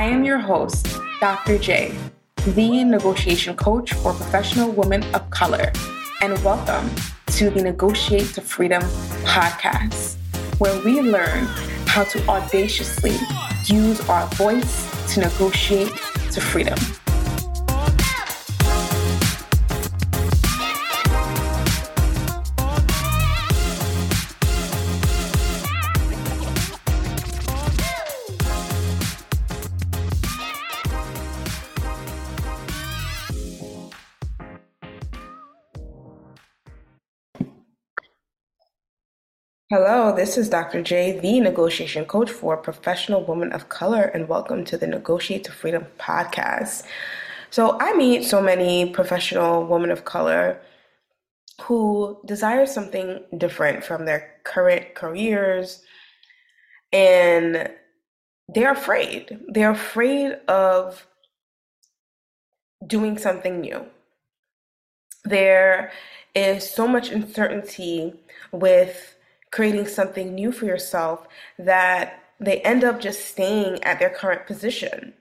I am your host, Dr. J, the negotiation coach for professional women of color, and welcome to the Negotiate to Freedom podcast, where we learn how to audaciously use our voice to negotiate to freedom. Hello, this is Dr. J, the negotiation coach for professional women of color, and welcome to the Negotiate to Freedom podcast. So, I meet so many professional women of color who desire something different from their current careers, and they're afraid. They're afraid of doing something new. There is so much uncertainty with creating something new for yourself that they end up just staying at their current position.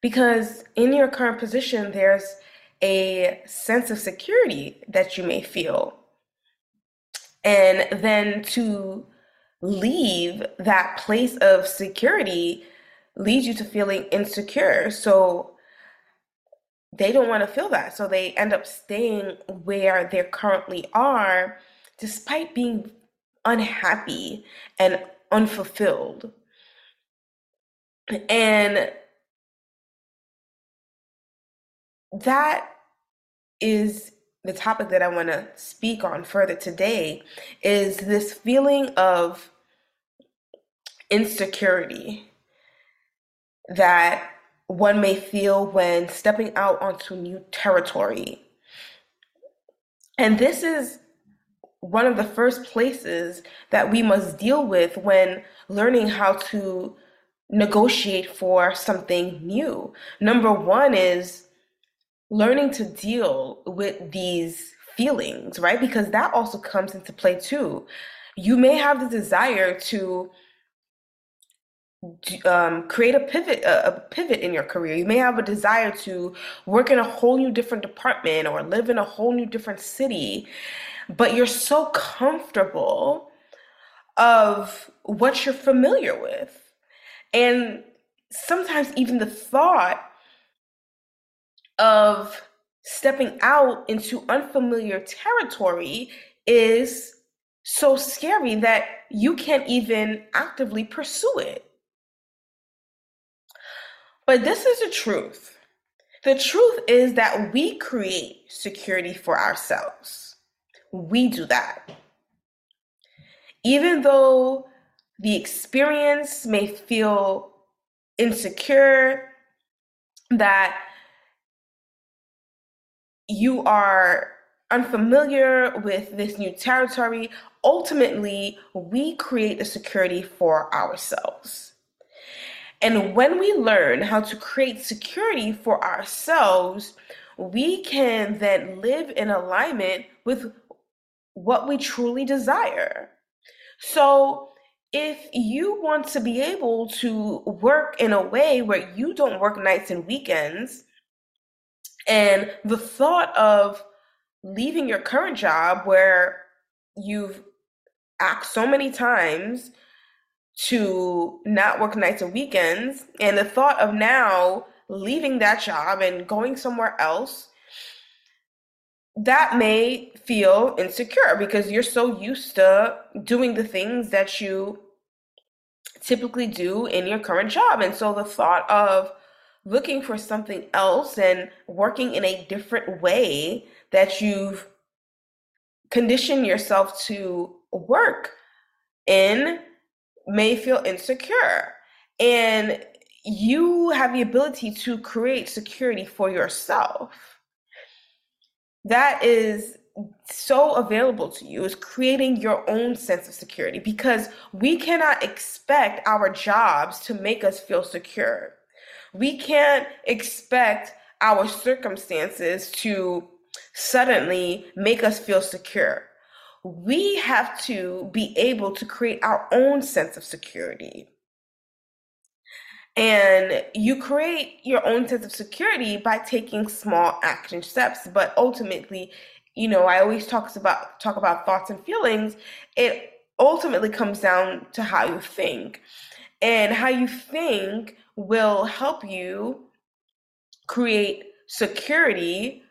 Because in your current position, there's a sense of security that you may feel. And then to leave that place of security leads you to feeling insecure. So they don't want to feel that. So they end up staying where they currently are despite being unhappy and unfulfilled. And that is the topic that I want to speak on further today is this feeling of insecurity that one may feel when stepping out onto new territory. And this is one of the first places that we must deal with when learning how to negotiate for something new. Number one is learning to deal with these feelings, right? Because that also comes into play too. You may have the desire to um, create a pivot a, a pivot in your career you may have a desire to work in a whole new different department or live in a whole new different city but you're so comfortable of what you're familiar with. And sometimes even the thought of stepping out into unfamiliar territory is so scary that you can't even actively pursue it. But this is the truth. The truth is that we create security for ourselves we do that. Even though the experience may feel insecure, that you are unfamiliar with this new territory, ultimately, we create the security for ourselves. And when we learn how to create security for ourselves, we can then live in alignment with what we truly desire. So, if you want to be able to work in a way where you don't work nights and weekends, and the thought of leaving your current job where you've asked so many times to not work nights and weekends, and the thought of now leaving that job and going somewhere else that may feel insecure because you're so used to doing the things that you typically do in your current job. And so the thought of looking for something else and working in a different way that you've conditioned yourself to work in may feel insecure. And you have the ability to create security for yourself that is so available to you is creating your own sense of security because we cannot expect our jobs to make us feel secure. We can't expect our circumstances to suddenly make us feel secure. We have to be able to create our own sense of security. And you create your own sense of security by taking small action steps. But ultimately, you know, I always talks about talk about thoughts and feelings. It ultimately comes down to how you think. And how you think will help you create security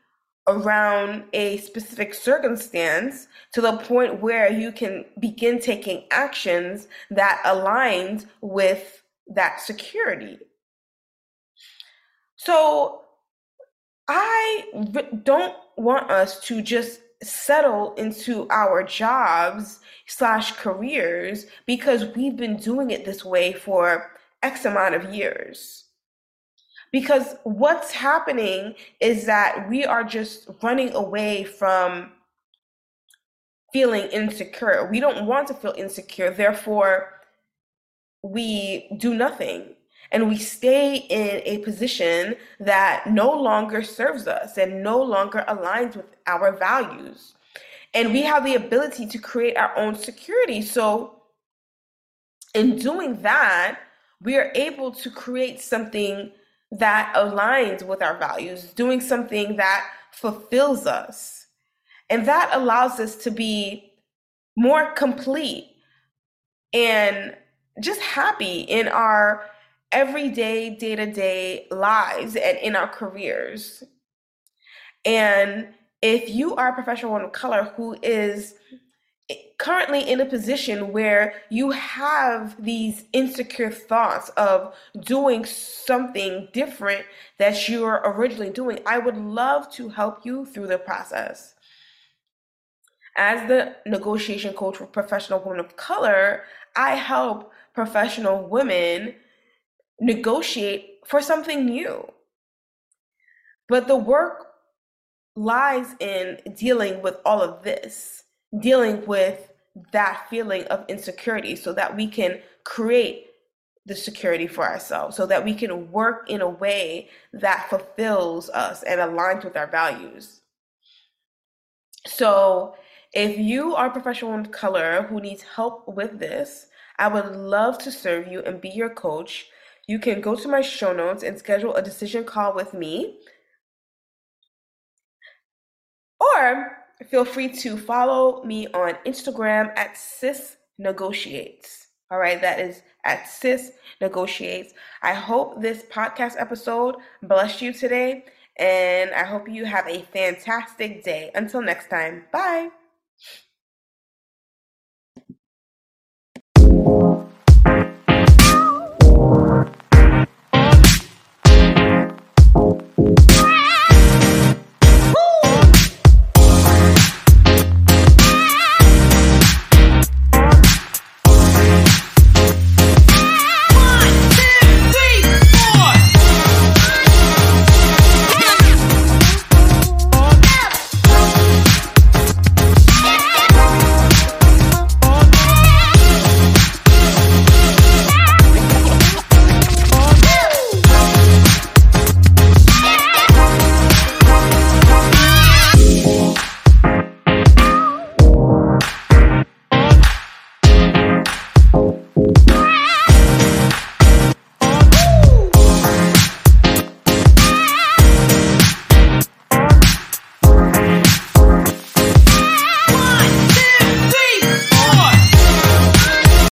around a specific circumstance to the point where you can begin taking actions that aligns with that security. So I don't want us to just settle into our jobs slash careers because we've been doing it this way for X amount of years. Because what's happening is that we are just running away from feeling insecure. We don't want to feel insecure. Therefore, we do nothing and we stay in a position that no longer serves us and no longer aligns with our values. And we have the ability to create our own security. So, in doing that, we are able to create something that aligns with our values, doing something that fulfills us. And that allows us to be more complete and just happy in our everyday, day to day lives and in our careers. And if you are a professional woman of color who is eh, currently in a position where you have these insecure thoughts of doing something different that you're originally doing, I would love to help you through the process. As the negotiation coach for professional women of color, I help professional women negotiate for something new. But the work lies in dealing with all of this, dealing with that feeling of insecurity so that we can create the security for ourselves, so that we can work in a way that fulfills us and aligns with our values. So, if you are a professional of color who needs help with this, I would love to serve you and be your coach. You can go to my show notes and schedule a decision call with me. Or feel free to follow me on Instagram at sis negotiates. All right, that is at sis negotiates. I hope this podcast episode blessed you today, and I hope you have a fantastic day. Until next time, bye.